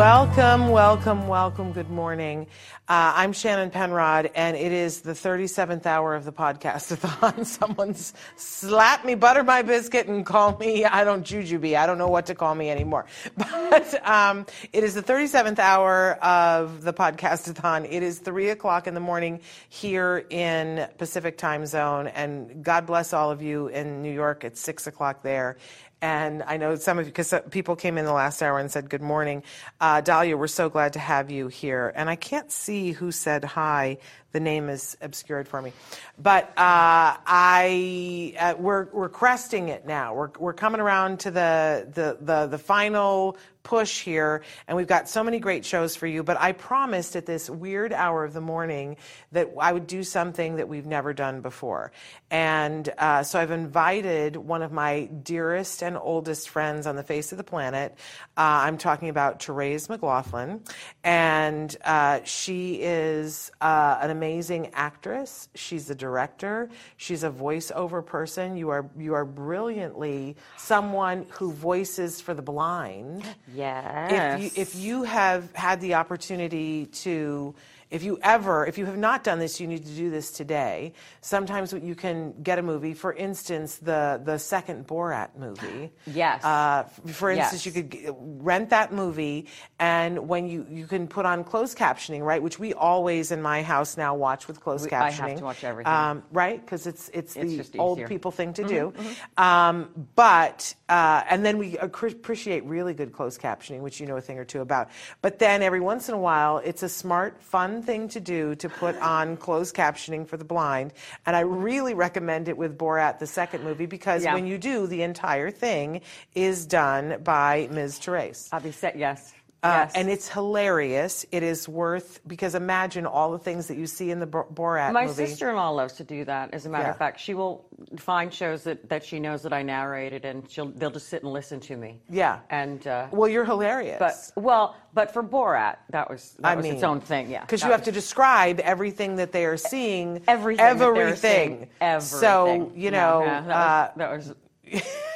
Welcome, welcome, welcome. Good morning. Uh, I'm Shannon Penrod, and it is the 37th hour of the podcast-a-thon. Someone's slapped me, buttered my biscuit, and called me, I don't jujube. I don't know what to call me anymore. But um, it is the 37th hour of the podcast-a-thon. It is 3 o'clock in the morning here in Pacific time zone, and God bless all of you in New York. It's 6 o'clock there. And I know some of you, because people came in the last hour and said good morning. Uh, Dahlia, we're so glad to have you here. And I can't see who said hi. The name is obscured for me. But uh, I, uh, we're, we're cresting it now. We're, we're coming around to the, the, the, the final push here, and we've got so many great shows for you. But I promised at this weird hour of the morning that I would do something that we've never done before. And uh, so I've invited one of my dearest and oldest friends on the face of the planet. Uh, I'm talking about Therese McLaughlin, and uh, she is uh, an amazing actress. She's a director. She's a voiceover person. You are you are brilliantly someone who voices for the blind. Yes. If you, if you have had the opportunity to, if you ever, if you have not done this, you need to do this today. Sometimes you can get a movie. For instance, the the second Borat movie. Yes. Uh, for instance, Yes. you could rent that movie, and when you you can put on closed captioning, right? Which we always in my house now watch with closed We- captioning. I have to watch everything. Um, right? Because it's it's, It's the old people thing to Mm-hmm, do. Um, but uh, and then we appreciate really good closed captioning, which you know a thing or two about. But then every once in a while, it's a smart, fun thing to do to put on closed captioning for the blind. And I really recommend it with Borat, the second movie, because Yeah. when you do, the entire thing is done by Ms. Therese. I'll be set. Yes. Uh, yes. And it's hilarious. It is worth because imagine all the things that you see in the Bo- Borat My movie. sister-in-law loves to do that. As a matter Yeah. of fact, she will find shows that, that she knows that I narrated, and she'll they'll just sit and listen to me. Yeah. And uh, Well, you're hilarious. but well, but for Borat, that was that I was mean, its own thing. Yeah. Because you have was- to describe everything that they are seeing. everything. they were Everything. So, you know, yeah, uh, that was. That was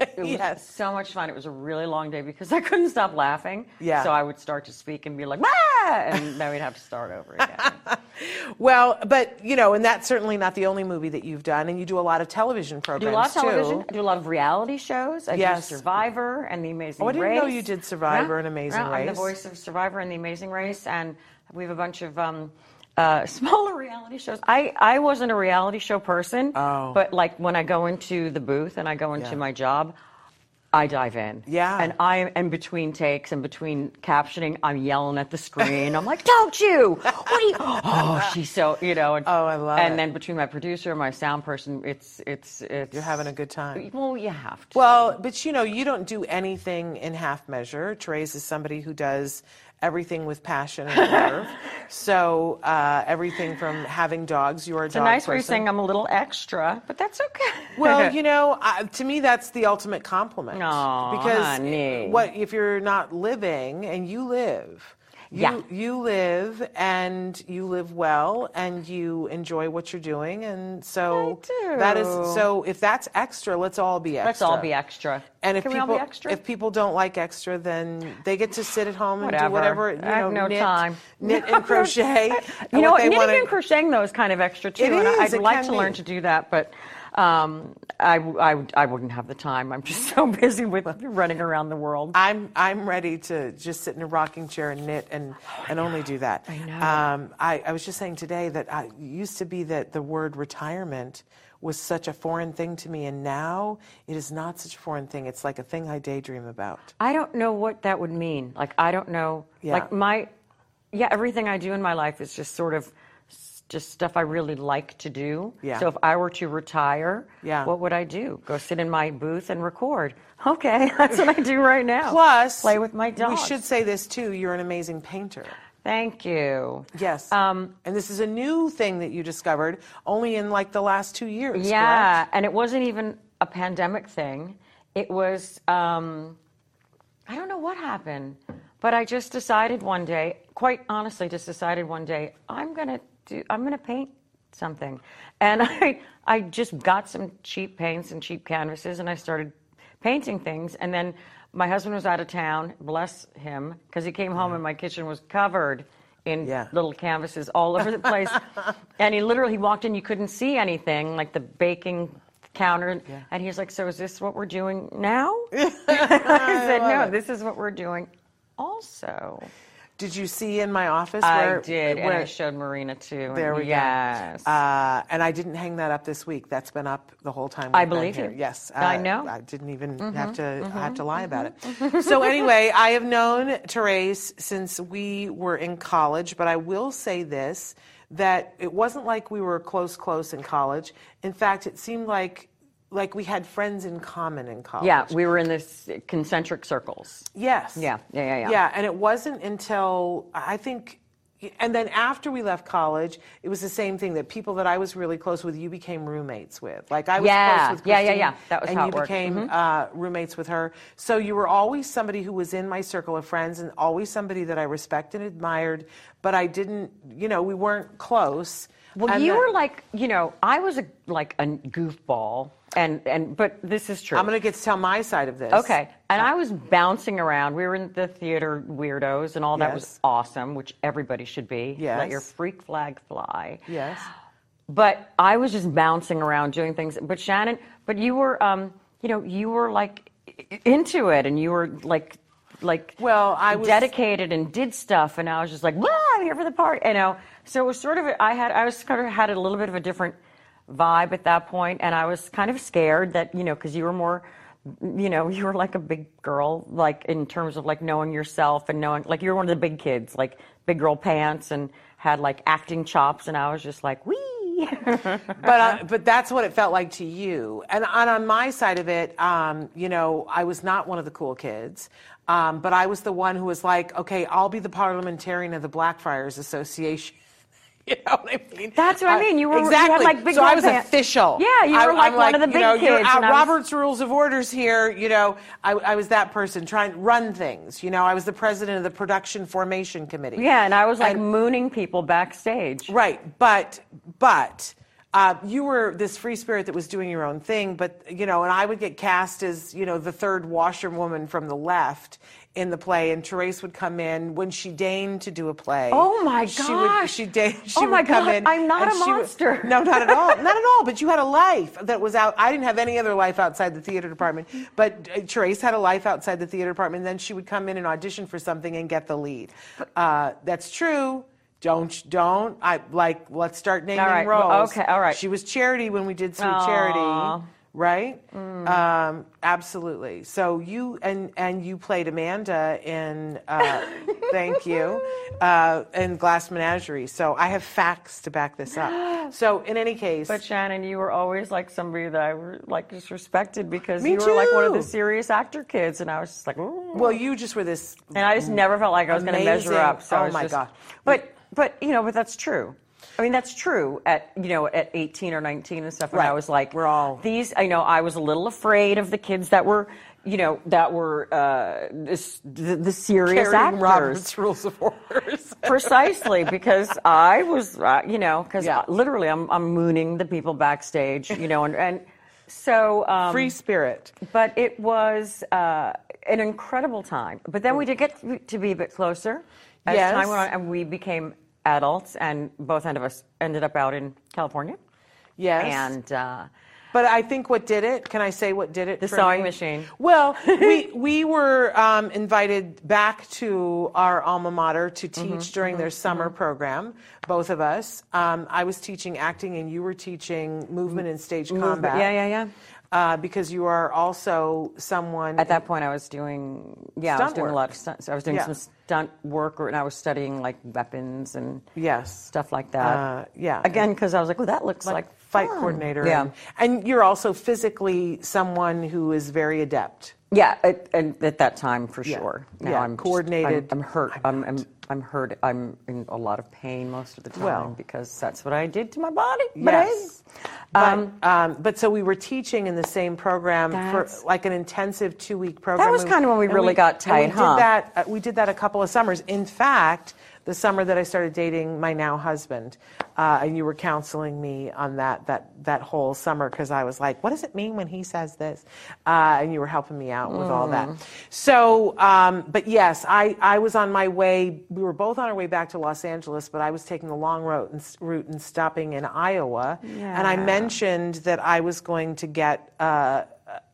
It was Yes. so much fun. It was a really long day because I couldn't stop laughing. Yeah. So I would start to speak and be like, ah! and then we'd have to start over again. well, but, you know, and that's certainly not the only movie that you've done. And you do a lot of television I programs, do a lot of television. too. I do a lot of reality shows. I Yes. do Survivor and The Amazing Oh, I Race. didn't know you did Survivor and Amazing I'm the voice of Survivor and The Amazing Race, and we have a bunch of um, uh, smaller reality shows. I, I wasn't a reality show person, Oh. but like when I go into the booth and I go into Yeah. my job, I dive in. Yeah. And I am in between takes and between captioning, I'm yelling at the screen. I'm like, don't you? What are you? Oh, she's so, you know. And, Oh, I love And it. then between my producer and my sound person, it's, it's, it's. You're having a good time. Well, you have to. Well, but you know, you don't do anything in half measure. Therese is somebody who does everything with passion and verve. so uh, everything from having dogs, you are a it's a dog nice way of saying I'm a little extra, but that's okay. Well, you know, uh, to me, that's the ultimate compliment. Aw, because honey. what if you're not living and you live? You, Yeah. you live and you live well and you enjoy what you're doing and so that is so if that's extra let's all be extra Let's all be extra. and if Can we people all be extra? if people don't like extra then they get to sit at home and do Whatever. whatever you I have know no knit, time. knit and crochet you and know what? Knitting wanna- and crocheting though is kind of extra too, It and is, I'd like can to learn to do that, but um, I, I, I wouldn't have the time. I'm just so busy with running around the world. I'm I'm ready to just sit in a rocking chair and knit and and only do that. I know. Um, I, I was just saying today that I used to be that the word retirement was such a foreign thing to me, and now it is not such a foreign thing. It's like a thing I daydream about. I don't know what that would mean. Like I don't know. Yeah. Like my, yeah, everything I do in my life is just sort of just stuff I really like to do. Yeah. So if I were to retire, Yeah. what would I do? Go sit in my booth and record? Okay, that's what I do right now. Plus, play with my dogs. We should say this too. You're an amazing painter. Thank you. Yes. Um, and this is a new thing that you discovered only in like the last two years. Yeah, correct? and it wasn't even a pandemic thing. It was, um, I don't know what happened, but I just decided one day, quite honestly, just decided one day, I'm gonna do, I'm gonna paint something, and I, I just got some cheap paints and cheap canvases, and I started painting things, and then My husband was out of town, bless him, because he came home and my kitchen was covered in Yeah. little canvases all over the place. and he literally he walked in, you couldn't see anything, like the baking counter. And he's like, So is this what we're doing now? I said, No, this is what we're doing also. Did you see in my office? I where, did, and I showed Marina too. There we yes. go. Uh, and I didn't hang that up this week. That's been up the whole time. I believe you. Yes, I uh, know. I didn't even have to have to lie about it. so anyway, I have known Therese since we were in college, but I will say this: that it wasn't like we were close, close in college. In fact, it seemed like like we had friends in common in college. yeah, we were in this concentric circles. Yes. Yeah, yeah, yeah, yeah. Yeah, and it wasn't until I think, and then after we left college, it was the same thing that people that I was really close with, you became roommates with. Like I was Yeah, close with Christine, yeah, yeah, yeah. That was and how you it worked. Mm-hmm. became uh, roommates with her. So you were always somebody who was in my circle of friends, and always somebody that I respected and admired. But I didn't, you know, we weren't close. Well, And you the- were like, you know, I was a like a goofball, and and but this is true. I'm going to get to tell my side of this. Okay. And I was bouncing around. We were in the theater weirdos, and all that was awesome, which everybody should be. Yes. Let your freak flag fly. Yes. But I was just bouncing around doing things. But Shannon, but you were, um, you know, you were like into it, and you were like, like Well, I was- dedicated and did stuff, and I was just like, well I'm here for the party," you know. So it was sort of, I had, I was kind of had a little bit of a different vibe at that point, and I was kind of scared that, you know, because you were more, you know, you were like a big girl, like in terms of like knowing yourself and knowing, like you were one of the big kids, like big girl pants and had like acting chops, and I was just like, wee. but uh, but that's what it felt like to you. And, and on my side of it, um, you know, I was not one of the cool kids, um, but I was the one who was like, okay, I'll be the parliamentarian of the Blackfriars Association. You know what I mean? That's what I Uh, mean. You were- you exactly. like, big so I was pants. official. Yeah, you were, I, like, I'm one of the big know, You're kids, I was- Robert's Rules of Orders here. You know, I, I was that person trying to run things. You know, I was the president of the production formation committee. Yeah, and I was like And- mooning people backstage. Right, but but uh, you were this free spirit that was doing your own thing. But you know, and I would get cast as you know the third washerwoman from the left in the play, and Therese would come in when she deigned to do a play. Oh, my She gosh. would she deigned. She Oh, would my come God, in. I'm not a she would- monster. no, not at all, not at all. But you had a life that was out. I didn't have any other life outside the theater department. But uh, Therese had a life outside the theater department. And then she would come in and audition for something and get the lead. Uh, that's true. Don't don't I like? Let's start naming All right, roles. okay, all right. She was Charity when we did Sweet Aw. Mm. Charity, right? Um, absolutely. So you and and you played Amanda in. Uh, thank you. Uh, in Glass Menagerie. So I have facts to back this up. So in any case, But Shannon, you were always like somebody that I were, like just respected because you were like one of the serious actor kids, and I was just like, Ooh. well, you just were this. and I just never felt like I was going to measure up. So Oh my just- God. But but you know, but that's true. I mean, that's true at you know at 18 or 19 and stuff. And I was like, We're all- these. I know I was a little afraid of the kids that were you know that were uh, this, the, the serious Carrying actors. Robert's Rules of Orders. Precisely because I was, uh, you know, because Yeah. literally I'm, I'm mooning the people backstage, you know, and, and so. Um, Free spirit. But it was uh, an incredible time. But then we did get to be a bit closer as Yes. time went on, and we became adults, and both end of us ended up out in California. Yes. And uh, But I think what did it, can I say what did it? The sewing me? machine. Well, we, we were um, invited back to our alma mater to teach Mm-hmm, during their summer program, both of us. Um, I was teaching acting and you were teaching movement and stage combat. yeah, yeah, yeah. Uh, because you are also someone. At that point, I was doing yeah, I was doing work. a lot of stunt. So I was doing Yeah. some stunt work, or, and I was studying like weapons and Yes. stuff like that. Uh, yeah. Again, because I was like, oh, that looks like, like fight fun." coordinator. Yeah. And, and you're also physically someone who is very adept. Yeah, at, at, at that time for Yeah. sure. Yeah, I'm just- coordinated. I'm, I'm hurt. I'm I'm, I'm, hurt. I'm in a lot of pain most of the time Well. because that's what I did to my body. But Yes. Hey, But, um, um, but so we were teaching in the same program for like an intensive two week program. That was kinda when we and really got and tight, we huh? Did that, uh, we did that a couple of summers. In fact, the summer that I started dating my now husband, uh, and you were counseling me on that that that whole summer because I was like, what does it mean when he says this? Uh, and you were helping me out with all that. So, um, but yes, I I was on my way. We were both on our way back to Los Angeles, but I was taking the long route and, route and stopping in Iowa, and I Yeah. Mentioned that I was going to get. Uh,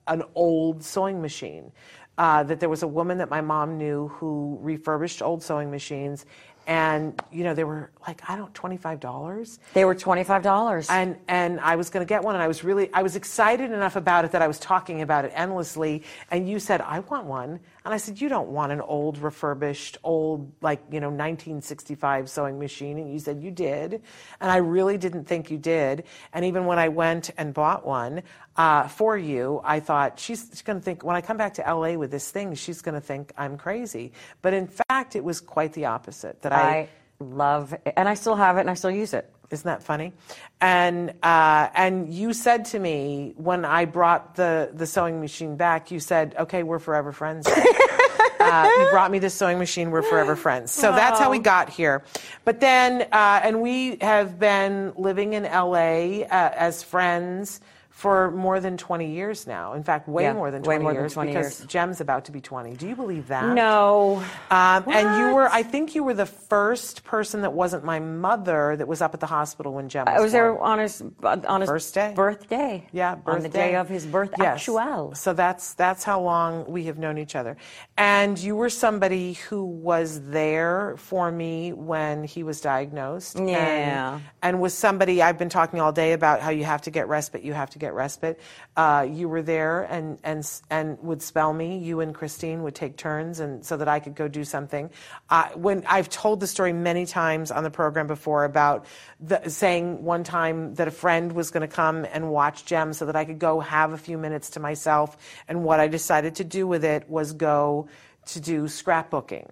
an old sewing machine. Uh, that there was a woman that my mom knew who refurbished old sewing machines, and you know they were like I don't twenty five dollars, They were $25. and and I was going to get one, and I was really I was excited enough about it that I was talking about it endlessly. And you said I want one, and I said you don't want an old refurbished old like you know 1965 sewing machine, and you said you did, and I really didn't think you did. And even when I went and bought one uh, for you, I thought she's going to think when I come back to LA with this thing, she's going to think I'm crazy. But in fact, it was quite the opposite. That I love it. And I still have it and I still use it. isn't that funny? And uh, and you said to me when I brought the the sewing machine back, you said, "Okay, we're forever friends." uh, you brought me this sewing machine. We're forever friends. So that's how we got here. But then, uh, and we have been living in LA uh, as friends. For more than 20 years now. In fact, way Yeah, more than way 20 more than years 20 because years. Jem's about to be 20. Do you believe that? No. Um, and you were, I think you were the first person that wasn't my mother that was up at the hospital when Jem was I was there on his on his Birthday? Birthday. Yeah, birthday. On the day of his birth Yes. actual. So that's that's how long we have known each other. And you were somebody who was there for me when he was diagnosed. and- Yeah. And, was somebody I've been talking all day about how you have to get respite, you have to get respite. Uh, you were there and and and would spell me. You and Christine would take turns, and so that I could go do something. Uh, when I've told the story many times on the program before about the, saying one time that a friend was going to come and watch Jem so that I could go have a few minutes to myself. And what I decided to do with it was go to do scrapbooking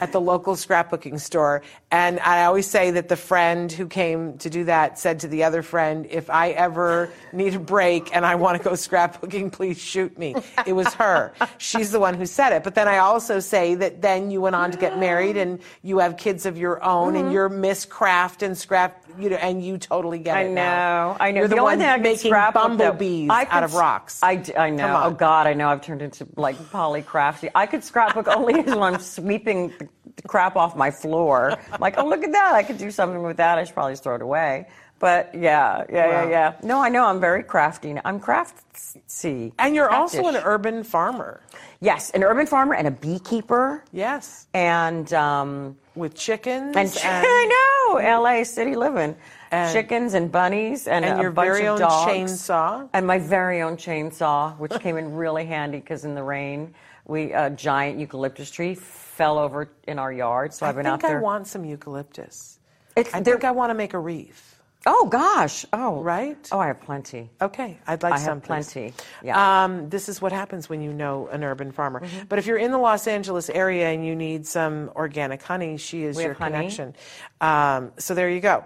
at the local scrapbooking store. And I always say that the friend who came to do that said to the other friend, if I ever need a break and I want to go scrapbooking, please shoot me. It was her. She's the one who said it. But then I also say that then you went on to get married and you have kids of your own and mm-hmm. you're Miss Craft and scrap, you know, and you totally get I it now. know. I know. You're the, only one thing I could making scrapbook, though- bumblebees I out of rocks. I, I know. Oh God, I know. I've turned into like Polly Crafty. I could only is when I'm sweeping the, crap off my floor. I'm like, oh look at that! I could do something with that. I should probably just throw it away. But yeah, yeah, Wow. yeah, yeah. No, I know. I'm very crafty. I'm craftsy. and you're also an urban farmer. yes, an urban farmer and a beekeeper, Yes. and um, With chickens. and I know L.A. city living. And- Chickens and bunnies and, And a your bunch very of own dogs. chainsaw. And my very own chainsaw, which came in really handy because in the rain, we a giant eucalyptus tree fell over in our yard. So I I've been out there. I think I want some eucalyptus. It's- I think I want to make a wreath. oh gosh! Oh Right? Oh, I have plenty. Okay, I'd like I have some. please. plenty, yeah. Mm-hmm. Um, this is what happens when you know an urban farmer. But if you're in the Los Angeles area and you need some organic honey, she is We your have connection. Um, so there you go.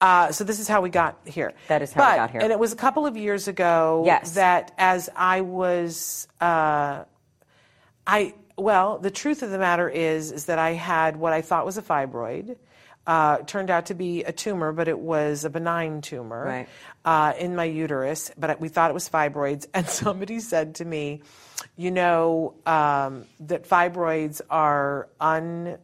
Uh, so this is how we got here. That is how we got here. And it was a couple of years ago Yes. that as I was. Uh, I well, the truth of the matter is is that I had what I thought was a fibroid. Uh, turned out to be a tumor, but it was a benign tumor Right. uh, in my uterus. But we thought it was fibroids, and somebody said to me, "You know um, that fibroids are unspent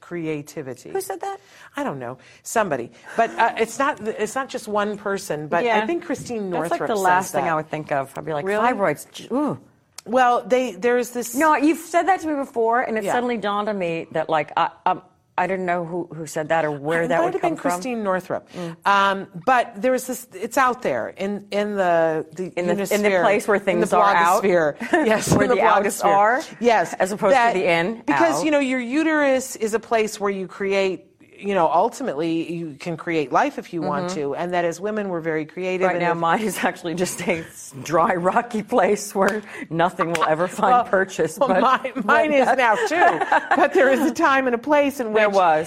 creativity." Who said that? I don't know. Somebody, but uh, it's not. It's not just one person. But I think Christine Northrup. That's like the last thing that. I would think of. I'd be like, Really? fibroids. Ooh. Well, they there's this. No, you've said that to me before, and it Yeah. suddenly dawned on me that like I, um, I didn't know who, who said that or where it that would have come been from. Mm. Christine Northrup. Um, but there was this. It's out there in in the the In the- in the place where in things the are out? Yes, Where the, the blogosphere. are? Yes, As opposed to the in, Because out. you know your uterus is a place where you create you know, ultimately you can create life if you want to, and that as women we're very creative. Mm-hmm. Right and now, if- mine is actually just a dry, rocky place where nothing will ever find Well, purchase. Well, but mine, but mine is now too. But there is a time and a place in which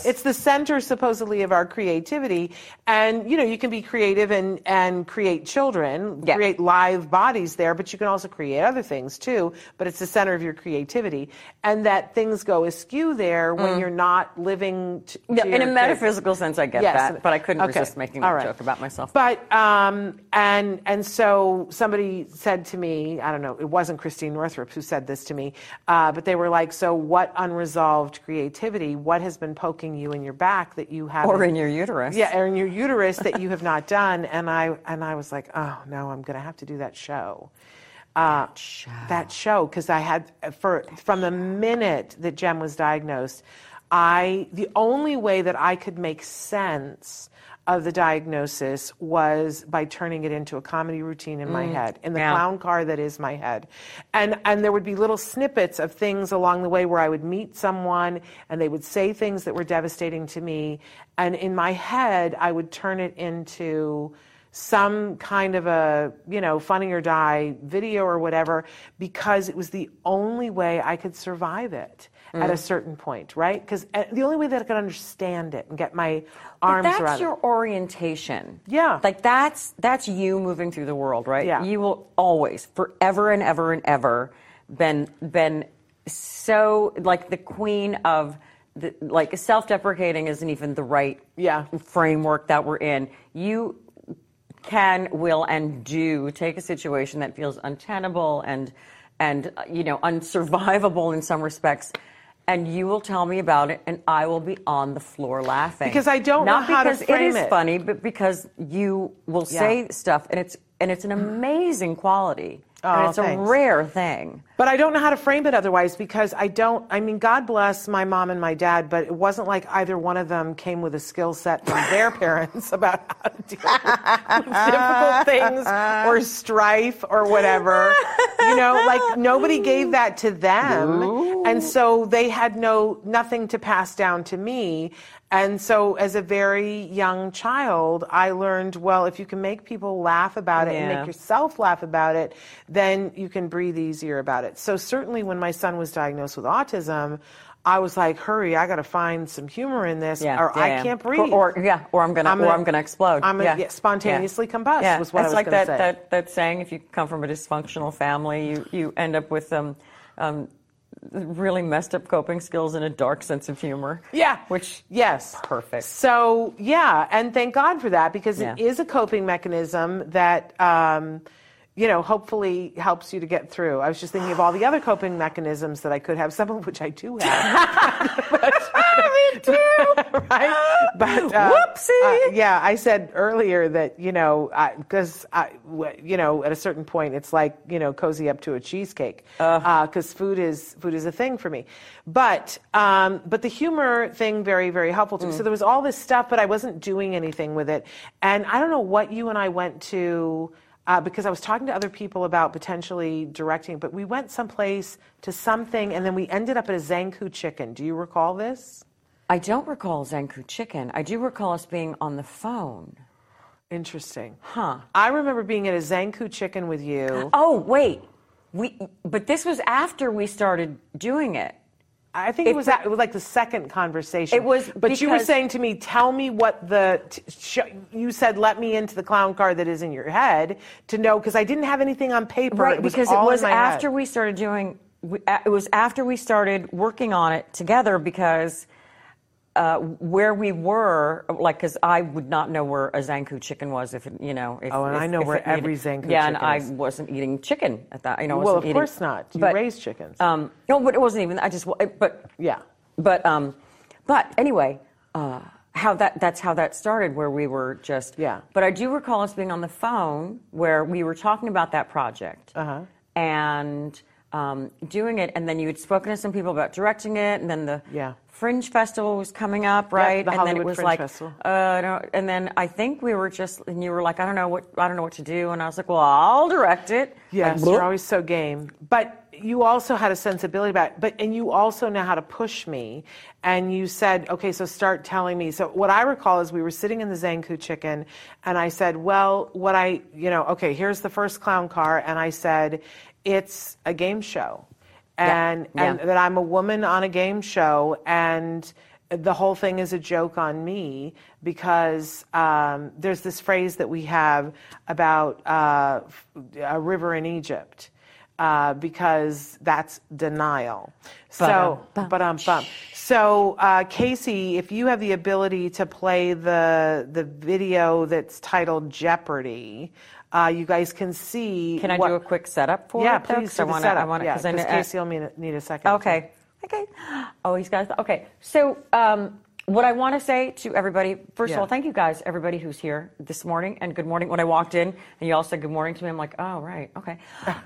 it's the center supposedly of our creativity. And you know, you can be creative and, and create children, Yeah. create live bodies there, but you can also create other things too. But it's the center of your creativity. And that things go askew there when you're not living Mm. Yeah, to a metaphysical sense, I get Yes. that, but I couldn't Okay. resist making that right. joke about myself. But um, and and so somebody said to me, I don't know, it wasn't Christine Northrup who said this to me, uh, but they were like, "So what unresolved creativity? What has been poking you in your back that you have or in your uterus. yeah, or in your uterus that you have not done?" And I and I was like, "Oh no, I'm going to have to do that show." Uh, that show because I had for from the minute that Jem was diagnosed, I the only way that I could make sense of the diagnosis was by turning it into a comedy routine in my mm, head, in the yeah. clown car that is my head. And and there would be little snippets of things along the way where I would meet someone and they would say things that were devastating to me and in my head I would turn it into some kind of a, you know, funny or die video or whatever because it was the only way I could survive it at Mm. a certain point, right? Because the only way that I could understand it and get my arms But that's around your it. orientation. Yeah. Like that's that's you moving through the world, right? Yeah. You will always, forever and ever and ever, been been so like the queen of the, like self-deprecating isn't even the right Yeah. framework that we're in. You can, will, and do take a situation that feels untenable and and uh, you know unsurvivable in some respects. And you will tell me about it, and I will be on the floor laughing. Because I don't know Not how to because frame it is it. funny, but because you will Yeah. say stuff, and it's and it's an amazing quality, Oh, and it's thanks. a rare thing. But I don't know how to frame it otherwise because I don't. I mean, God bless my mom and my dad, but it wasn't like either one of them came with a skill set from their parents about how to deal with, with difficult things or strife or whatever. You know, like nobody gave that to them, and so they had no nothing to pass down to me. And so, as a very young child, I learned well, if you can make people laugh about it and make yourself laugh about it, then you can breathe easier about it. So, certainly, when my son was diagnosed with autism, I was like, hurry, I got to find some humor in this, Yeah, or yeah, I yeah. can't breathe. or- yeah, or I'm gonna- or I'm gonna explode. I'm gonna spontaneously combust, Yeah, was what it's I was like going that, to say. that that saying: if you come from a dysfunctional family, you you end up with um, um, really messed up coping skills and a dark sense of humor. Yeah. which yes, perfect. So yeah, and thank God for that because it is a coping mechanism that um, you know hopefully helps you to get through. I was just thinking of all the other coping mechanisms that I could have, some of which I do have. but, Me too. right? But uh, Whoopsie. uh, yeah, I said earlier that you know because you know at a certain point it's like you know cozy up to a cheesecake because food is food is a thing for me. But um, but the humor thing very very helpful to me. So there was all this stuff, but I wasn't doing anything with it. And I don't know what you and I went to. Uh, because I was talking to other people about potentially directing, but we went someplace to something, and then we ended up at a Zankou Chicken. Do you recall this? I don't recall Zankou Chicken. I do recall us being on the phone. Interesting. Huh. I remember being at a Zankou Chicken with you. Oh wait, we. But this was after we started doing it. I think it, It- was, at, it was like the second conversation. It was but you were saying to me, "Tell me what the." T- sh- you said, "Let me into the clown car that is in your head to know," because I didn't have anything on paper. Right, it was because it was after head. we started doing. It was after we started working on it together because uh, where we were, like, because I would not know where a Zankou chicken was if it, you know. If, Oh, and if- I know where it every Zankou Yeah, and I is. wasn't eating chicken at that. You know, Well, of eating- course not. You raise chickens. Um, no, but it wasn't even. I just. But Yeah. But um, but anyway, uh, how that that's how that started, where we were just Yeah. But I do recall us being on the phone where we were talking about that project, Uh-huh. and um, doing it, and then you had spoken to some people about directing it, and then the Yeah. Fringe Festival was coming up, right? the and then it was Fringe like, Festival. uh, don't- and then I think we were just, and you were like, I don't know what, I don't know what to do, and I was like, well, I'll direct it. Yes, Like, you're always so game. But you also had a sensibility about it. But and you also know how to push me. And you said, okay, so start telling me. So what I recall is we were sitting in the Zankou Chicken, and I said, well, what I, you know, okay, here's the first clown car, and I said, it's a game show, and Yeah. and that I'm a woman on a game show, and the whole thing is a joke on me because um, there's this phrase that we have about uh, a river in Egypt. Uh, because that's denial. So, but um, bum. So, uh, Casey, if you have the ability to play the the video that's titled Jeopardy, uh, you guys can see. Can I what- do a quick setup for Yeah, it? though? please do I wanna, setup. I want to, yeah, because. Casey will need, need a second. Okay. Okay. Oh, he's got. Okay. So, um, what I want to say to everybody, first Yeah. of all, thank you guys, everybody who's here this morning, and good morning. When I walked in, and you all said good morning to me, I'm like, oh right, okay.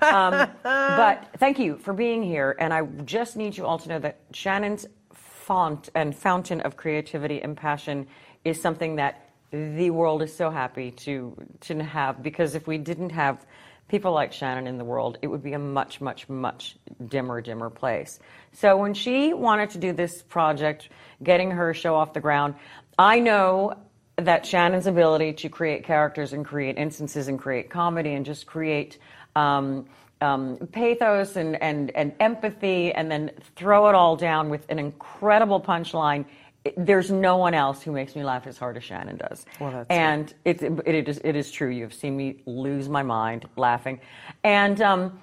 Um, but thank you for being here, and I just need you all to know that Shannon's font and fountain of creativity and passion is something that the world is so happy to to have because if we didn't have people like Shannon in the world, it would be a much, much, much dimmer, dimmer place. So when she wanted to do this project, getting her show off the ground, I know that Shannon's ability to create characters and create instances and create comedy and just create um, um, pathos and, and, and empathy and then throw it all down with an incredible punchline. It- There's no one else who makes me laugh as hard as Shannon does. Well, that's and it, it, is, it is true. You've seen me lose my mind laughing. And um,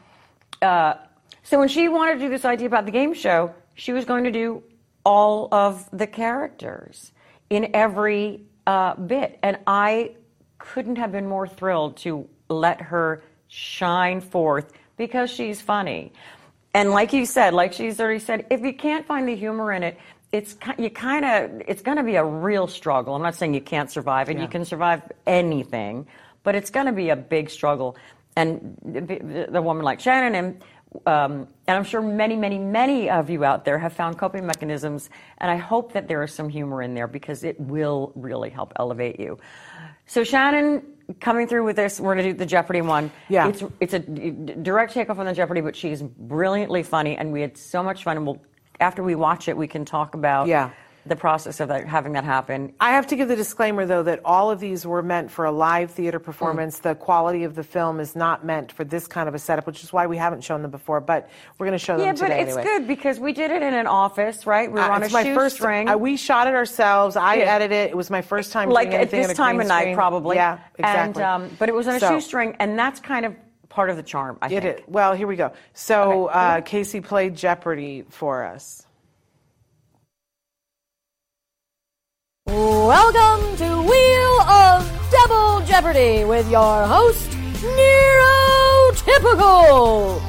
uh, so when she wanted to do this idea about the game show, she was going to do all of the characters in every uh, bit. And I couldn't have been more thrilled to let her shine forth because she's funny. And like you said, like she's already said, if you can't find the humor in it, it's you kind of it's going to be a real struggle. I'm not saying you can't survive it. Yeah. You can survive anything, but it's going to be a big struggle. And the, the woman like Shannon and um, and I'm sure many, many, many of you out there have found coping mechanisms, and I hope that there is some humor in there because it will really help elevate you. So Shannon coming through with this, we're going to do the Jeopardy one. Yeah. it's it's a direct takeoff on the Jeopardy, but she's brilliantly funny, and we had so much fun. And we'll after we watch it, we can talk about Yeah. the process of that, having that happen. I have to give the disclaimer, though, that all of these were meant for a live theater performance. The quality of the film is not meant for this kind of a setup, which is why we haven't shown them before. But we're going to show them Yeah, but it's anyway. good because we did it in an office, right? We were Uh, on a my first. shoestring. Uh, we shot it ourselves. I Yeah. edited it. It was my first time like doing at anything this time of night, probably. Yeah, exactly. And, um, but it was on a So- shoestring, and that's kind of part of the charm. I It think. is. Well, here we go. So Okay. uh, Casey played Jeopardy for us. Welcome to Wheel of Double Jeopardy with your host, Neurotypical.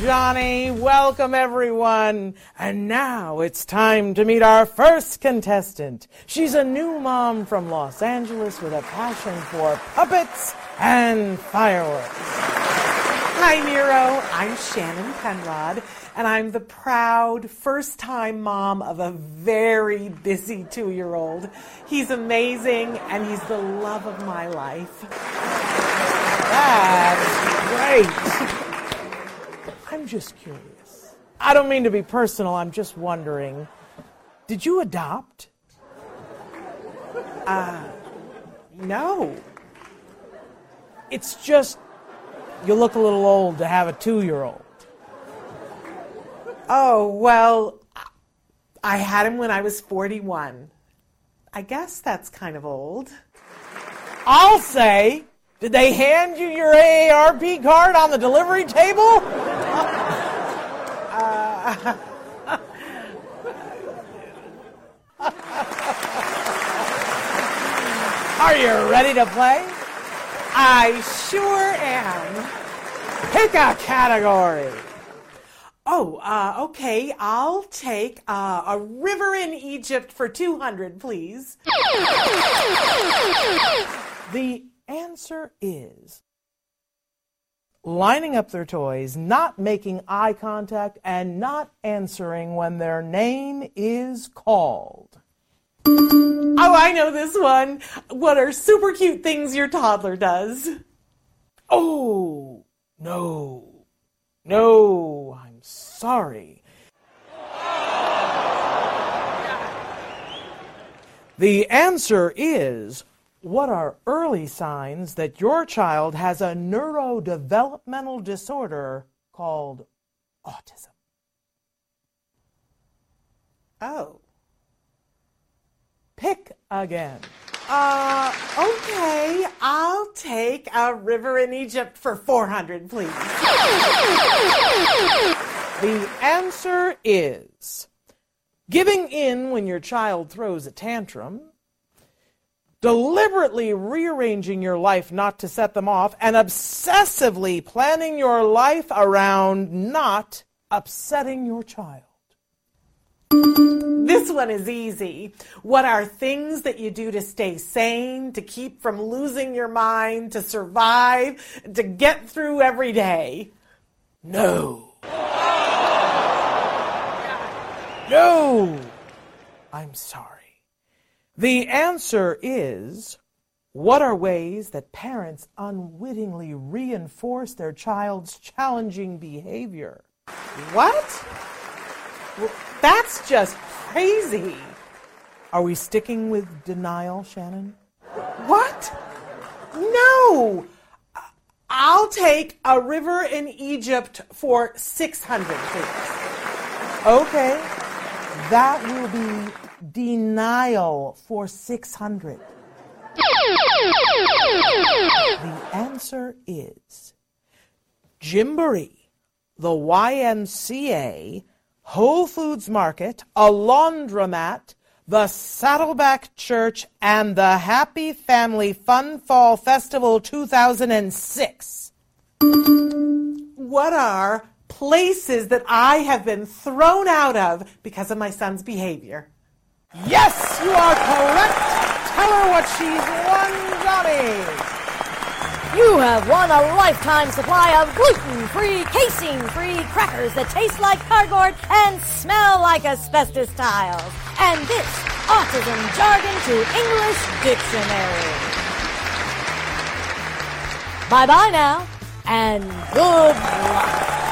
Johnny. Welcome, everyone. And now it's time to meet our first contestant. She's a new mom from Los Angeles with a passion for puppets and fireworks. Hi, Nero. I'm Shannon Penrod, and I'm the proud first time mom of a very busy two year old. He's amazing, and he's the love of my life. That's great. I'm just curious. I don't mean to be personal, I'm just wondering did you adopt? Uh, no. It's just you look a little old to have a two year old. Oh, well, I had him when I was 41. I guess that's kind of old. I'll say, did they hand you your AARP card on the delivery table? Are you ready to play? I sure am. Pick a category. Oh, uh, okay. I'll take uh, a river in Egypt for 200, please. The answer is lining up their toys, not making eye contact, and not answering when their name is called. Oh, I know this one. What are super cute things your toddler does? Oh, no, no, I'm sorry. The answer is what are early signs that your child has a neurodevelopmental disorder called autism? Oh. Pick again. Uh, okay. I'll take a river in Egypt for 400, please. The answer is giving in when your child throws a tantrum, deliberately rearranging your life not to set them off, and obsessively planning your life around not upsetting your child. This one is easy. What are things that you do to stay sane, to keep from losing your mind, to survive, to get through every day? No. No. I'm sorry. The answer is what are ways that parents unwittingly reinforce their child's challenging behavior? What? Well, that's just crazy. Are we sticking with denial, Shannon? What? No. I'll take a river in Egypt for 600, please. Okay. That will be denial for 600. The answer is Gymboree, the YMCA, Whole Foods Market, a laundromat, the Saddleback Church, and the Happy Family Fun Fall Festival 2006. What are places that I have been thrown out of because of my son's behavior? Yes, you are correct. Tell her what she's won, Johnny. You have won a lifetime supply of gluten-free, casein-free crackers that taste like cardboard and smell like asbestos tiles. And this autism jargon to English dictionary. Bye-bye now, and good luck.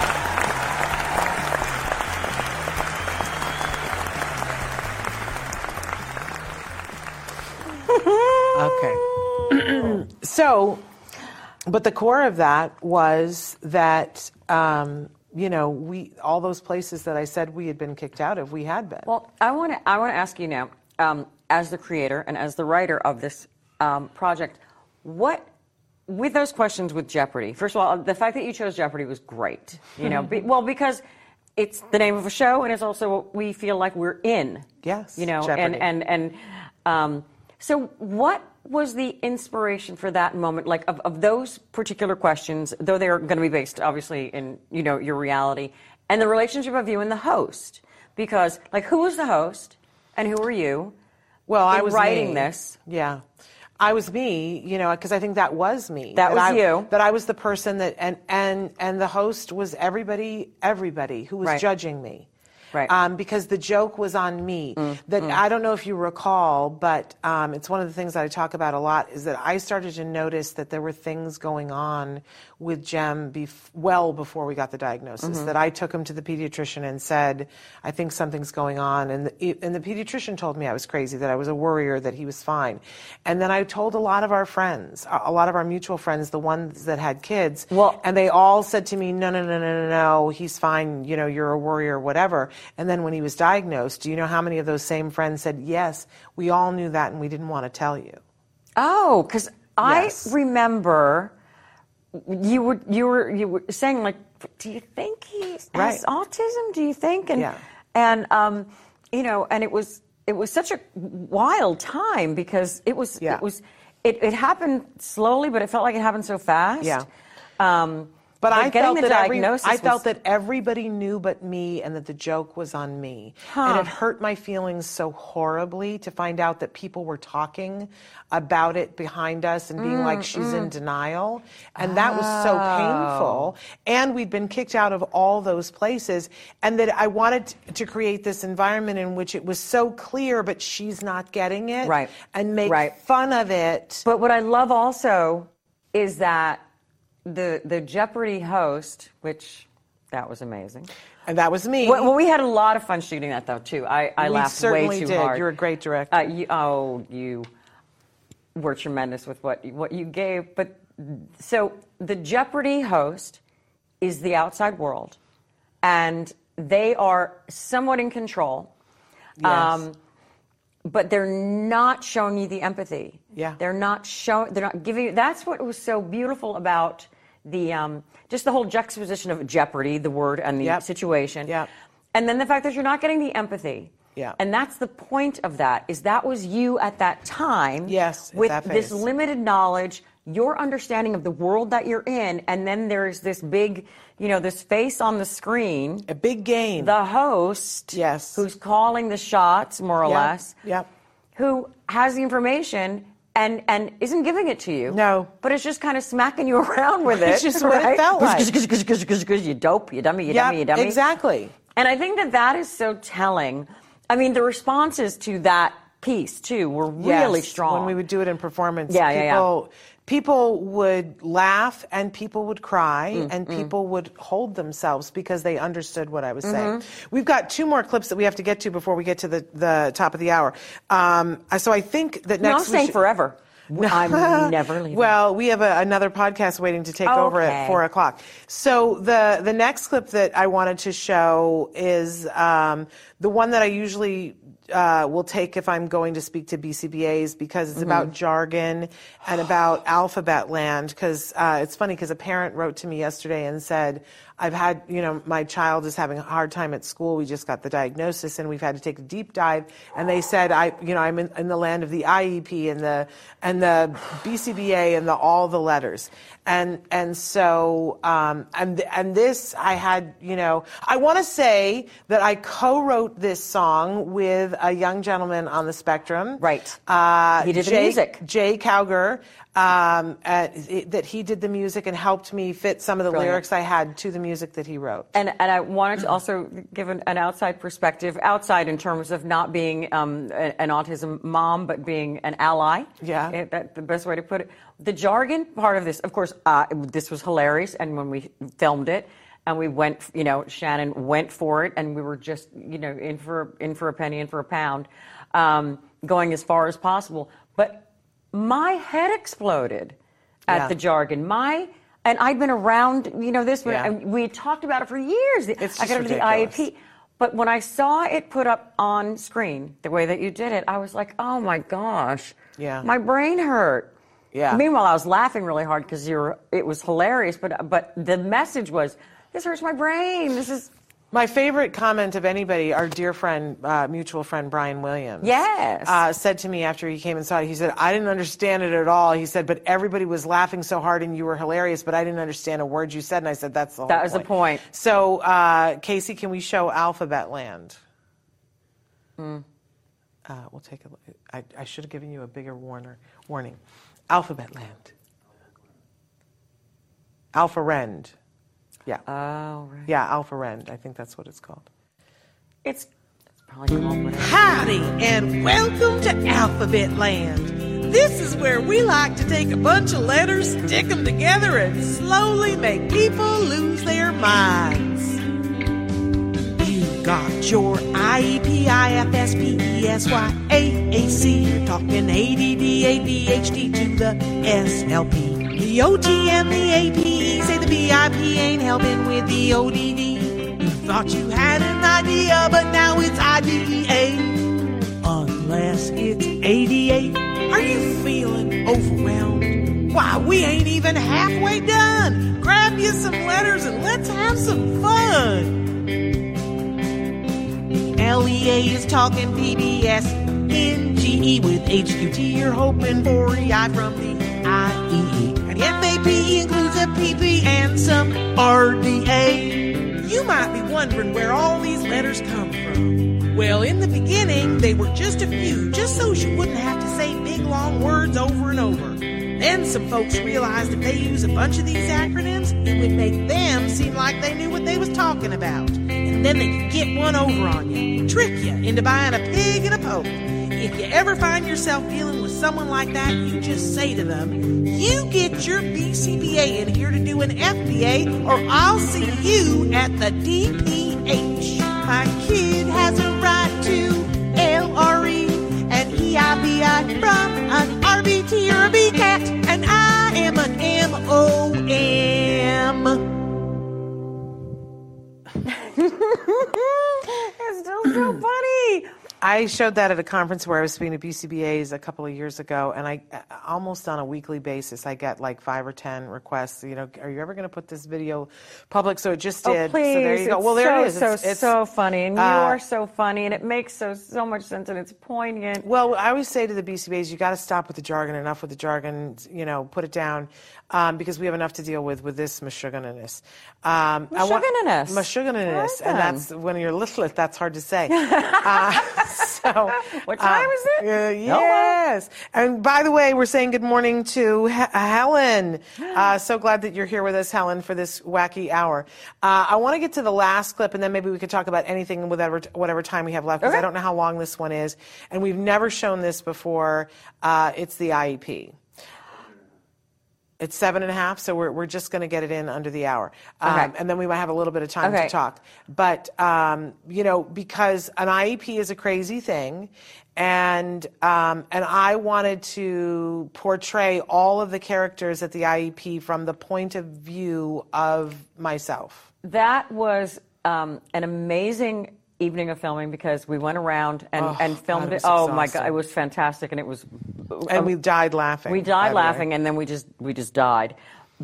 Okay. so, but the core of that was that, um, you know, we all those places that I said we had been kicked out of, we had been. Well, I want to I want to ask you now, um, as the creator and as the writer of this um, project, what with those questions with Jeopardy. First of all, the fact that you chose Jeopardy was great. You know, be, well because it's the name of a show and it's also what we feel like we're in. Yes, You know, Jeopardy. and and and um, so what was the inspiration for that moment like of, of those particular questions though they're going to be based obviously in you know your reality and the relationship of you and the host because like who was the host and who were you well, I was writing me. this Yeah. I was me, you know, because I think that was me. That was I, you. That I was the person that, and and and the host was everybody, everybody who was Right. judging me. Right. Um, because the joke was on me. that I don't know if you recall, but um, it's one of the things that I talk about a lot. Is that I started to notice that there were things going on with Jem bef- well before we got the diagnosis. That I took him to the pediatrician and said, "I think something's going on," and the, and the pediatrician told me I was crazy, that I was a worrier, that he was fine. And then I told a lot of our friends, a a lot of our mutual friends, the ones that had kids, Well- and they all said to me, no, no, no, no, no, no, he's fine, you know, you're a worrier, whatever. And then when he was diagnosed, do you know how many of those same friends said, yes, we all knew that and we didn't want to tell you? oh because i Yes. remember you were you were you were saying like do you think he has Right. autism do you think and Yeah. and um you know and it was it was such a wild time because it was Yeah. it was it, it happened slowly but it felt like it happened so fast Yeah. um But I felt that every, I was- felt that everybody knew but me, and that the joke was on me, and it hurt my feelings so horribly to find out that people were talking about it behind us and being like mm, she's in mm. denial, and that was so oh. painful. And we'd been kicked out of all those places, and that I wanted to create this environment in which it was so clear, but she's not getting it, Right. And make Right. fun of it. But what I love also is that the the Jeopardy host, which that was amazing. And that was me. Well, well, we had a lot of fun shooting that though too. I, I We laughed certainly way too did. hard. You're a great director. Uh, you, oh, you were tremendous with what what you gave. But so the Jeopardy host is the outside world, and they are somewhat in control. Yes. but they're not showing you the empathy. Yeah. They're not showing. They're not giving. you That's what was so beautiful about the um, just the whole juxtaposition of Jeopardy, the word and the Yep. situation. Yep. And then the fact that you're not getting the empathy. Yeah. And that's the point of that. Is that was you at that time. Yes, With this limited knowledge, your understanding of the world that you're in, and then there's this big, you know, this face on the screen a big game. the host, Yes. who's calling the shots more or Yep, less, yep. who has the information and and isn't giving it to you. No. but it's just kind of smacking you around with it. It's just what it felt like. you dope, you dummy, you Yep, dummy, you dummy. exactly. And I think that that is so telling. I mean, the responses to that piece too were really Yes, strong. When we would do it in performance, Yeah, yeah, yeah. People, would laugh and people would cry Mm, and people would hold themselves because they understood what I was Mm-hmm. saying. We've got two more clips that we have to get to before we get to the, the top of the hour. Um, so I think that no, next I'm we saying should- forever. I'm never leaving. Well, we have a, another podcast waiting to take over at four o'clock. So the the next clip that I wanted to show is um, the one that I usually uh, will take if I'm going to speak to BCBAs because it's Mm-hmm. about jargon and about alphabet land. Because uh, it's funny because a parent wrote to me yesterday and said. I've had, you know, my child is having a hard time at school. We just got the diagnosis and we've had to take a deep dive. And they said, I, you know, I'm in, in the land of the IEP and the, and the BCBA and the, all the letters. And, and so, um, and, and this I had, you know, I want to say that I co-wrote this song with a young gentleman on the spectrum. Right. Uh, He did the music. Jay Cowger, um, at, that he did the music and helped me fit some of the Brilliant. lyrics I had to the music that he wrote. And, and I wanted to also give an, an outside perspective, outside in terms of not being um, a- an autism mom, but being an ally. Yeah. Eh, That, the best way to put it. The jargon part of this, of course, uh, this was hilarious. And when we filmed it, and we went, you know, Shannon went for it, and we were just, you know, in for in for a penny, in for a pound, um, going as far as possible. But my head exploded at Yeah. the jargon. My and I'd been around, you know, this. Yeah. We talked about it for years. It's I got into the. IEP. But when I saw it put up on screen, the way that you did it, I was like, oh my gosh. Yeah. My brain hurt. Yeah. Meanwhile, I was laughing really hard because you're. It was hilarious, but but the message was, this hurts my brain. This is My favorite comment of anybody, our dear friend, uh, mutual friend Brian Williams, Yes. uh, said to me after he came and saw it. He said, "I didn't understand it at all." He said, "But everybody was laughing so hard, and you were hilarious, but I didn't understand a word you said." And I said, "That's the whole That was the point. So, uh, Casey, can we show Alphabet Land? Hmm. Uh, we'll take a look. I, I should have given you a bigger warner, warning. Alphabet Land. Alpha Rend. Yeah. oh right. Yeah, Alpha Rend. I think that's what it's called. It's, it's probably called whatever. Howdy, and welcome to Alphabet Land. This is where we like to take a bunch of letters, stick them together, and slowly make people lose their minds. You got your IEP, IFSP, ESY, AAC. You're talking ADD, ADHD to the SLP. The OT and the APE say the BIP ain't helping with the ODD. You thought you had an idea, but now it's IDEA. Unless it's 88. Are you feeling overwhelmed? Why, we ain't even halfway done. Grab you some letters and let's have some fun. LEA is talking PBS. NGE with HQT, you're hoping for EI from the I-E-E. FAP includes a PP and some RDA. You might be wondering where all these letters come from. Well, in the beginning, they were just a few, just so you wouldn't have to say big long words over and over. Then some folks realized if they use a bunch of these acronyms, it would make them seem like they knew what they was talking about. And then they could get one over on you, trick you into buying a pig and a poke. If you ever find yourself dealing with someone like that, you just say to them, You get your BCBA in here to do an FBA, or I'll see you at the DPH. My kid has a right to LRE and EIBI from an RBT or a BCAT, and I am an MOM. It's still so funny. I showed that at a conference where I was speaking to BCBAs a couple of years ago, and I almost on a weekly basis I get like five or ten requests. You know, are you ever going to put this video public? So it just did. Oh, please. So there you go. It's Well, there so, it is. So, It's- it's- so funny. And you uh, are so funny. And it makes so, so much sense. And it's poignant. Well, I always say to the BCBAs, you got to stop with the jargon. Enough with the jargon. You know, put it down, um, because we have enough to deal with with this mashuganiness. Um, I want- Mashuganiness. Mashuganiness, and that's when you're little. That's hard to say. uh, so, What time uh, is it? uh, yes. And by the way, we're saying good morning to He- Helen. Uh, so glad that you're here with us, Helen, for this wacky hour. Uh, I want to get to the last clip, and then maybe we could talk about anything with whatever, whatever time we have left, because Okay. I don't know how long this one is, and we've never shown this before. Uh, it's the IEP. It's seven and a half, so we're, we're just going to get it in under the hour. Um, Okay. And then we might have a little bit of time Okay. to talk. But, um, you know, because an IEP is a crazy thing, and, um, and I wanted to portray all of the characters at the IEP from the point of view of myself. That was um, an amazing evening of filming because we went around and, Oh, and filmed God, it it. Oh my god, it was fantastic, and it was. And um, we died laughing. We died the way. laughing, and then we just we just died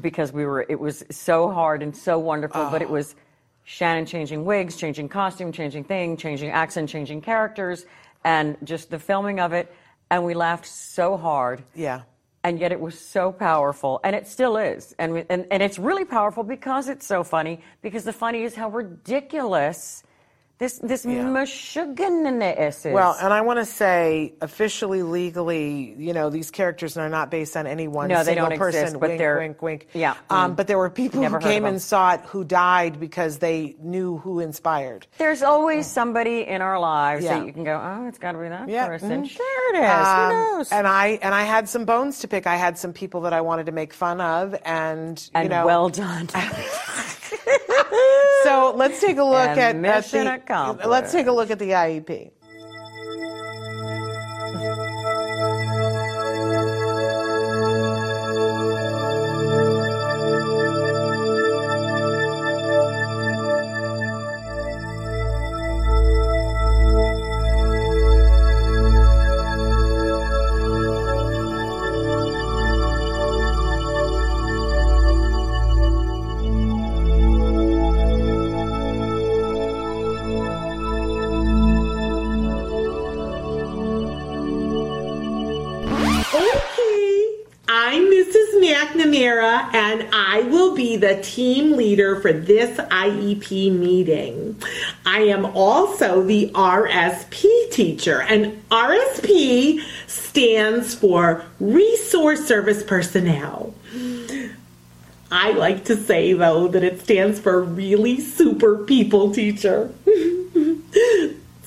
because we were. It was so hard and so wonderful, but it Oh. was Shannon changing wigs, changing costume, changing thing, changing accent, changing characters, and just the filming of it. And we laughed so hard. Yeah. And yet it was so powerful, and it still is. And, we- and, and it's really powerful because it's so funny, because the funny is how ridiculous this, this Yeah. mashuganiness is. Well, and I want to say, officially, legally, you know, these characters are not based on any one No, they don't person. exist, but wink, they're- wink, wink. yeah. Um, Mm. but there were people Never who came and saw it who died because they knew who inspired. There's always somebody in our lives Yeah. that you can go, oh, it's got to be that Yeah, person. mhm. Sure it is. Um, Who knows? And I and I had some bones to pick. I had some people that I wanted to make fun of, and you and know, well done. So let's take a look And at, at the. Let's take a look at the IEP. The team leader for this IEP meeting. I am also the RSP teacher, and RSP stands for Resource Service Personnel. I like to say, though, that it stands for Really Super People Teacher.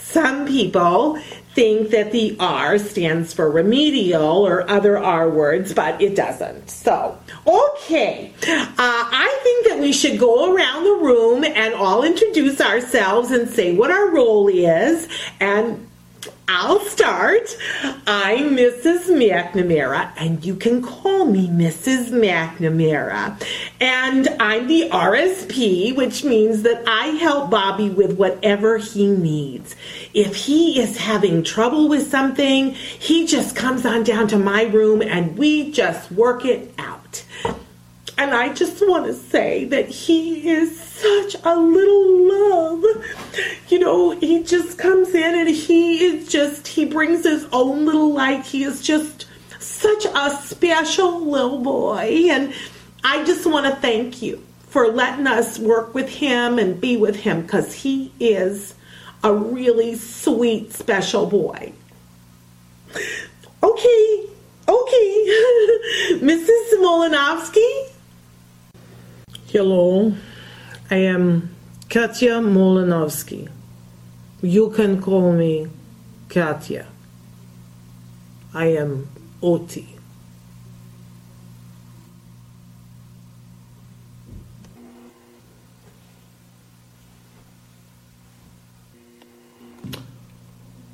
Some people think that the R stands for remedial or other R words, but it doesn't. So, okay. Uh, I think that we should go around the room and all introduce ourselves and say what our role is. And I'll start. I'm Mrs. McNamara, and you can call me Mrs. McNamara. And I'm the RSP, which means that I help Bobby with whatever he needs. If he is having trouble with something, he just comes on down to my room and we just work it out. And I just want to say that he is such a little love. You know, he just comes in and he is just, he brings his own little light. He is just such a special little boy. And I just want to thank you for letting us work with him and be with him because he is a really sweet, special boy. Okay, okay. Mrs. Molinovsky? Hello, I am Katya Molinovsky. You can call me Katya. I am Oti.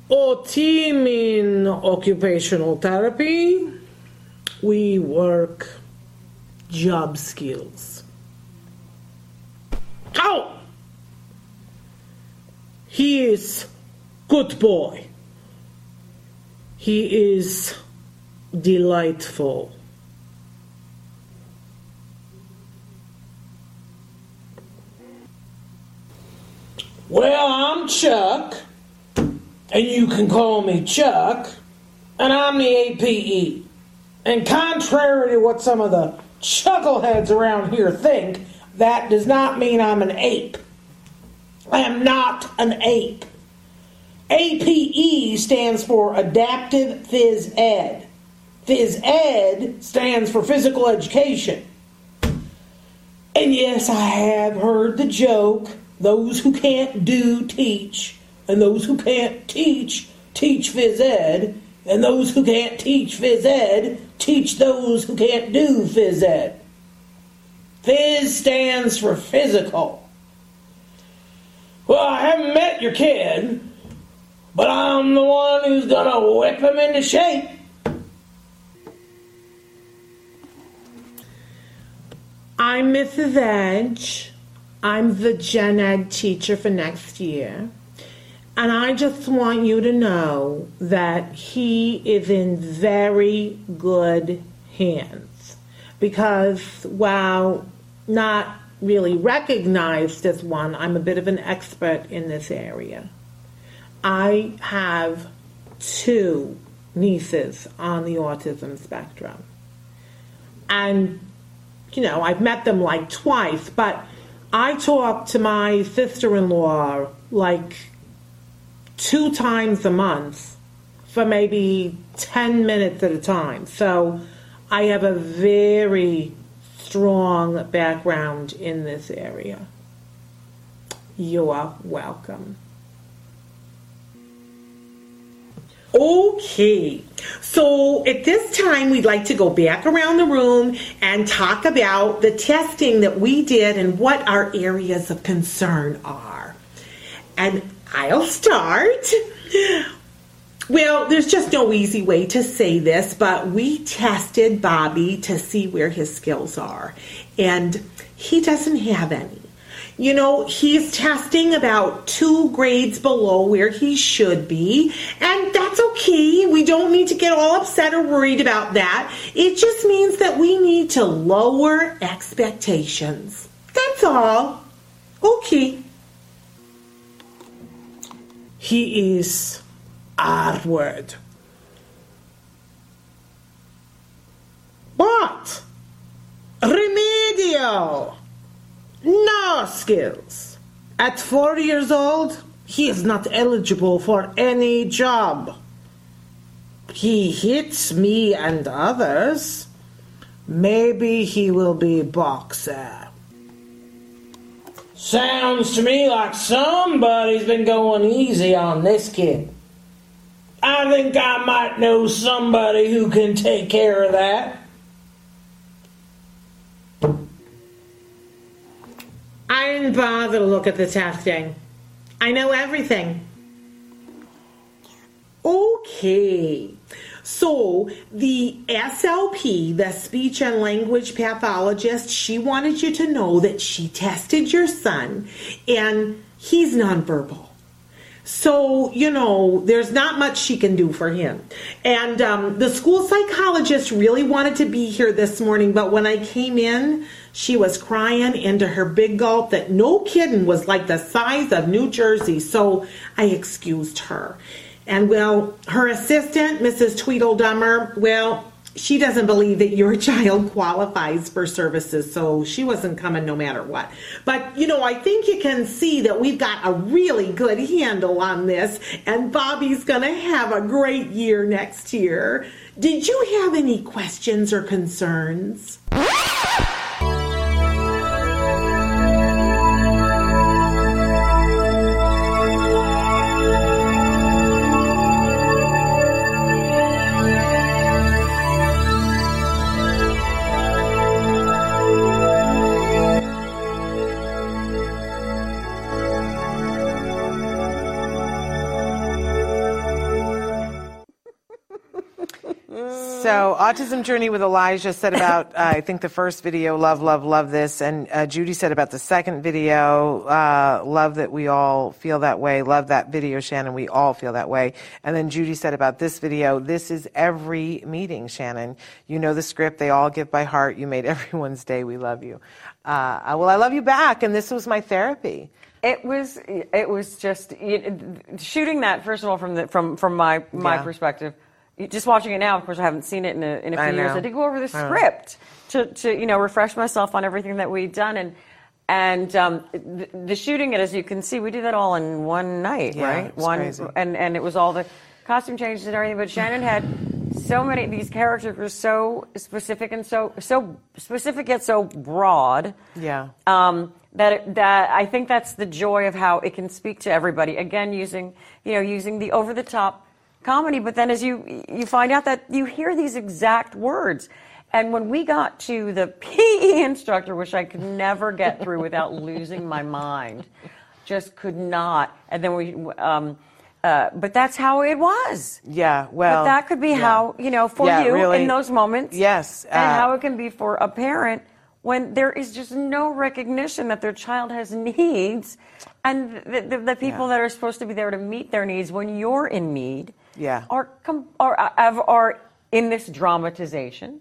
OT mean occupational therapy. We work job skills. Ow! He is good boy. He is delightful. Well, I'm Chuck, and you can call me Chuck, and I'm the APE. And contrary to what some of the chuckleheads around here think, that does not mean I'm an ape. I am not an ape. APE stands for Adaptive Phys Ed. Phys Ed stands for Physical Education. And yes, I have heard the joke those who can't do teach, and those who can't teach teach phys ed, and those who can't teach phys ed teach those who can't do phys ed. Phys stands for physical. Well, I haven't met your kid, but I'm the one who's gonna whip him into shape. I'm Mrs. Edge. I'm the gen ed teacher for next year. And I just want you to know that he is in very good hands. Because while not really recognized as one, I'm a bit of an expert in this area. I have two nieces on the autism spectrum. And, you know, I've met them like twice, but I talk to my sister in law like two times a month for maybe 10 minutes at a time. So I have a very strong background in this area. You're welcome. Okay, so at this time, we'd like to go back around the room and talk about the testing that we did and what our areas of concern are. And I'll start. Well, there's just no easy way to say this, but we tested Bobby to see where his skills are, and he doesn't have any. You know, he's testing about two grades below where he should be, and that's okay. We don't need to get all upset or worried about that. It just means that we need to lower expectations. That's all. Okay. He is R-word. What? Remedial. No skills. At four years old, he is not eligible for any job. He hits me and others. Maybe he will be boxer. Sounds to me like somebody's been going easy on this kid. I think I might know somebody who can take care of that. I didn't bother to look at the testing. I know everything. Okay. So the SLP, the speech and language pathologist, she wanted you to know that she tested your son and he's nonverbal. So, you know, there's not much she can do for him. And um, the school psychologist really wanted to be here this morning, but when I came in, she was crying into her big gulp that no kidding was like the size of New Jersey. So I excused her. And well, her assistant, Mrs. Tweedledummer, well, she doesn't believe that your child qualifies for services, so she wasn't coming no matter what. But, you know, I think you can see that we've got a really good handle on this, and Bobby's to have a great year next year. Did you have any questions or concerns? So, Autism Journey with Elijah said about, uh, I think, the first video, love, love, love this. And uh, Judy said about the second video, uh, love that we all feel that way. Love that video, Shannon. We all feel that way. And then Judy said about this video, this is every meeting, Shannon. You know the script. They all give by heart. You made everyone's day. We love you. Uh, well, I love you back. And this was my therapy. It was it was just you know, shooting that first of all from the from from my my Yeah. perspective. Just watching it now, of course, I haven't seen it in a, in a few I years. I did go over the script to, to you know refresh myself on everything that we'd done and and um, the, the shooting it, as you can see, we did that all in one night, Yeah, right? one crazy. and and it was all the costume changes and everything. But Shannon had so many. These characters were so specific and so so specific yet so broad Yeah. um, that it, that I think that's the joy of how it can speak to everybody. Again, using you know using the over the top comedy, but then as you you find out that you hear these exact words. And when we got to the PE instructor, which I could never get through without losing my mind, just could not. And then we, um, uh, but that's how it was. Yeah, well. but that could be yeah. how you know for Yeah, you really. in those moments. Yes, and uh, how it can be for a parent when there is just no recognition that their child has needs, and the, the, the people Yeah. that are supposed to be there to meet their needs when you're in need, Yeah. are com- are are, in this dramatization,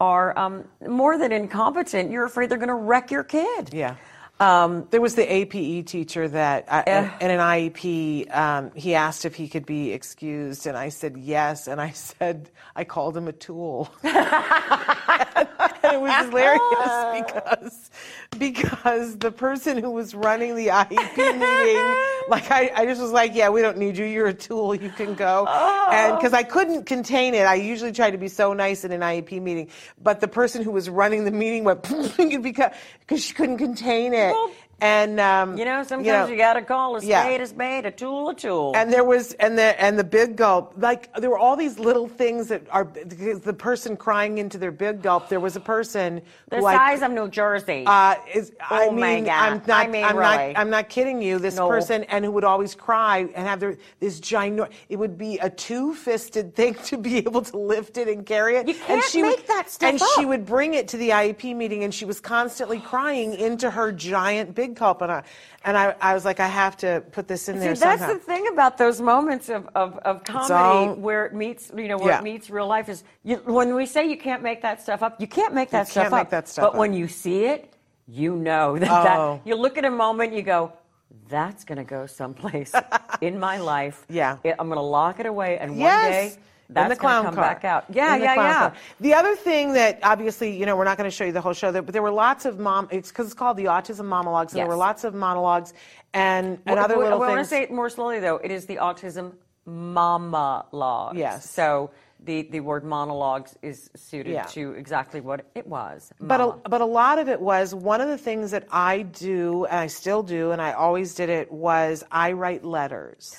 are um, more than incompetent. You're afraid they're going to wreck your kid. Yeah. Um, there was the APE teacher that, Eh. in an IEP, um, he asked if he could be excused, and I said yes, and I said I called him a tool. and it was hilarious because because the person who was running the IEP meeting, like I, I just was like, yeah, we don't need you. You're a tool. You can go. Oh. And because I couldn't contain it, I usually try to be so nice in an IEP meeting, but the person who was running the meeting went because because she couldn't contain it. Well, and um, You know, sometimes you, got to call a spade yeah. a spade, a tool a tool. And there was, and the and the big gulp, like there were all these little things that are the person crying into their big gulp. There was a person the I- size of New Jersey. uh, is I Oh my mean, God. I'm not, I mean, am really. not, I'm not kidding you. This No. person, and who would always cry and have their this giant. It would be a two-fisted thing to be able to lift it and carry it. You and can't she make would, that stuff And she would bring it to the IEP meeting, and she was constantly crying into her giant big gulp, and I, and I, I was like, I have to put this in See, there that's somehow. the thing about those moments of, of, of comedy all- where it meets, you know, where Yeah. it meets real life is you, when we say you can't make that stuff up, you can't make that You stuff can't up. make that stuff but up. when you see it, you know that, Oh. that you look at a moment, you go, that's going to go someplace in my life. Yeah. I'm going to lock it away, and one yes. day in that's the clown come car. back out. Yeah, the yeah, yeah. car. The other thing that obviously, you know, we're not going to show you the whole show, but there were lots of mom. It's because it's called the autism monologues. And There were lots of Mamalogues and and Well, other well, little I want to say it more slowly though. It is the autism Mamalogues. Yes. So the, the word monologues is suited Yeah. to exactly what it was. But a, but a lot of it was one of the things that I do and I still do and I always did it was I write letters.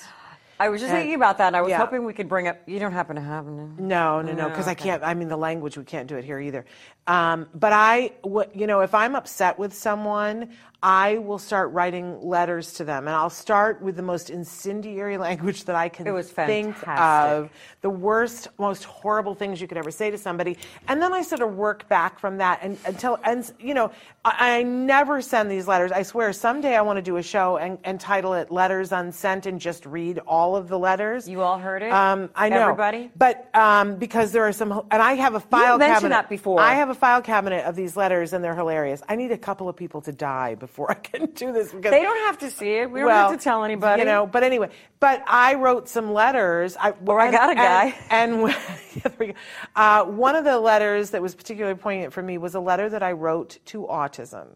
I was just and- thinking about that. and I was yeah. hoping we could bring up. You don't happen to have any. No, no, no, oh, No, because I can't. I mean, the language we can't do it here either. Um, but I, you know, if I'm upset with someone, I will start writing letters to them, and I'll start with the most incendiary language that I can It was think of, the worst, most horrible things you could ever say to somebody, and then I sort of work back from that, and until, and you know, I, I never send these letters. I swear, someday I want to do a show and, and title it "Letters Unsent" and just read all of the letters. You all heard it? Um, I know. Everybody? But um, because there are some, and I have a file mentioned cabinet. that before. I have a file cabinet of these letters, and they're hilarious. I need a couple of people to die before I can do this because They don't have to see it. We don't well, have to tell anybody. You know, but anyway, but I wrote some letters. I, Or I got a guy. And, and yeah, there we go. Uh, one of the letters that was particularly poignant for me was a letter that I wrote to autism.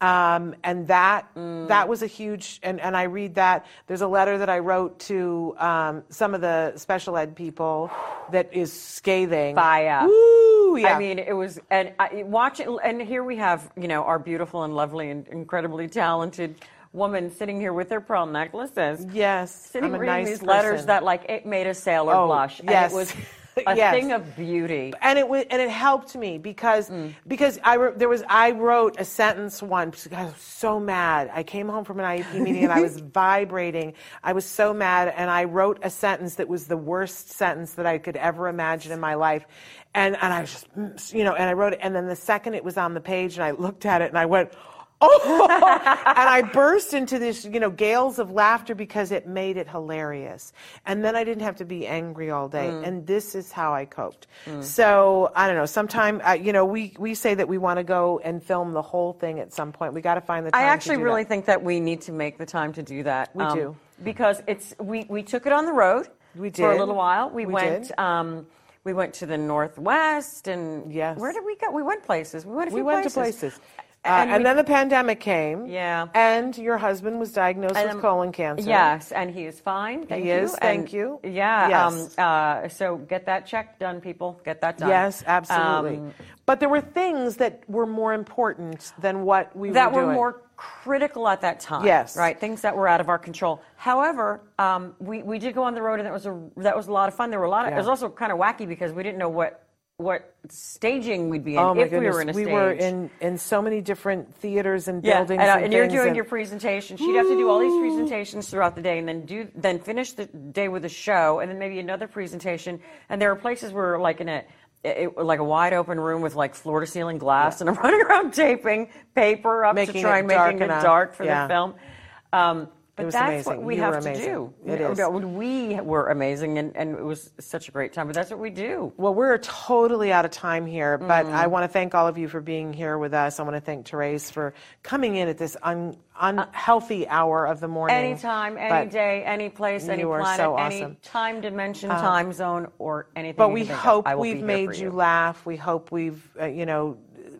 Um, and that Mm. that was a huge and, and I read that there's a letter that I wrote to um, some of the special ed people that is scathing. Fire. Woo, yeah. I mean, it was, and I, watch it, and here we have, you know, our beautiful and lovely and incredibly talented woman sitting here with her pearl necklaces. yes, Sitting reading nice these letters that, like, it made a sailor Oh, blush. And yes. it was a Yes. thing of beauty. and it was, and it helped me because Mm. because I wrote, there was I wrote a sentence once. I was so mad. I came home from an IEP meeting and I was vibrating. I was so mad, and I wrote a sentence that was the worst sentence that I could ever imagine in my life. And and I was just mm, you know, and I wrote it, and then the second it was on the page, and I looked at it, and I went. Oh, and I burst into this, you know, gales of laughter because it made it hilarious. And then I didn't have to be angry all day. Mm. And this is how I coped. So I don't know. Sometime, uh, you know, we we say that we want to go and film the whole thing at some point. We got to find the time. I to actually do really that. think that we need to make the time to do that. Um, We do. because it's we we took it on the road. We did for a little while. We, We went. Um, we went to the northwest and Yes. Where did we go? We went places. We went. We went places. to places. Uh, And and we- then the pandemic came. Yeah. And your husband was diagnosed And, with um, colon cancer. Yes, and he is fine. Thank He you. is, thank And- you. Yeah. Yes. Um, uh, so get that check done, people. Get that done. Yes, absolutely. Um, but there were things that were more important than what we that were were more critical at that time. Yes. Right. Things that were out of our control. However, um, we we did go on the road, and that was a that was a lot of fun. There were a lot of. It was also kind of wacky because we didn't know what what staging we'd be in Oh my if goodness, we were in a stage. we were in, in so many different theaters and Yeah, buildings and, uh, and, and you're doing and- your presentation. She'd have to do all these presentations throughout the day, and then do then finish the day with a show, and then maybe another presentation. And there are places where, like in a it, like a wide open room with like floor to ceiling glass, and I'm running around taping paper up Making to try and making it dark for Yeah. the film. Um, but It was that's amazing. what we You have to do. It You is. We were amazing, and, and it was such a great time. But that's what we do. Well, we're totally out of time here, but Mm. I want to thank all of you for being here with us. I want to thank Therese for coming in at this un, unhealthy hour of the morning. Anytime, any But- day, any place, any you planet, so any awesome. Uh, time dimension, time zone, or anything. But you we can think of, hope we've made for you laugh. We hope we've, uh, you know,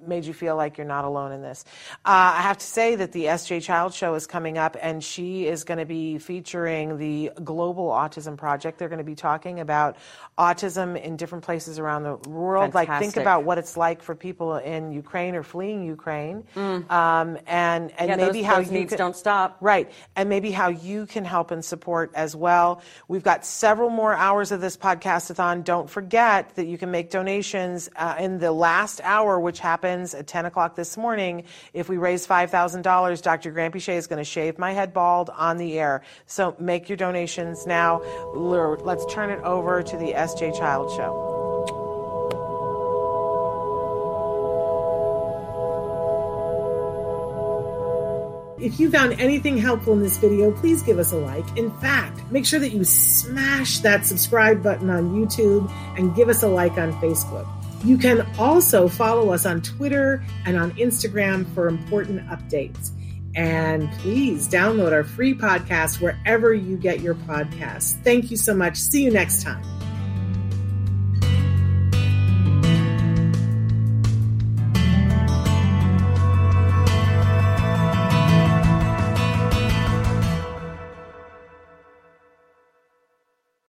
made you feel like you're not alone in this. Uh, I have to say that the SJ Child Show is coming up, and she is going to be featuring the Global Autism Project. They're going to be talking about autism in different places around the world. Like, think about what it's like for people in Ukraine or fleeing Ukraine, um, and and Mm. Yeah, maybe those, how those you needs can- don't stop. Right. And maybe how you can help and support as well. We've got several more hours of this podcastathon. Don't forget that you can make donations uh, in the last hour, which happens at 10 o'clock this morning. If we raise $5,000, Dr. Grampy is going to shave my head bald on the air. So make your donations now. Let's turn it over to the SJ Child Show. If you found anything helpful in this video, please give us a like. In fact, make sure that you smash that subscribe button on YouTube and give us a like on Facebook. You can also follow us on Twitter and on Instagram for important updates. And please download our free podcast wherever you get your podcasts. Thank you so much. See you next time.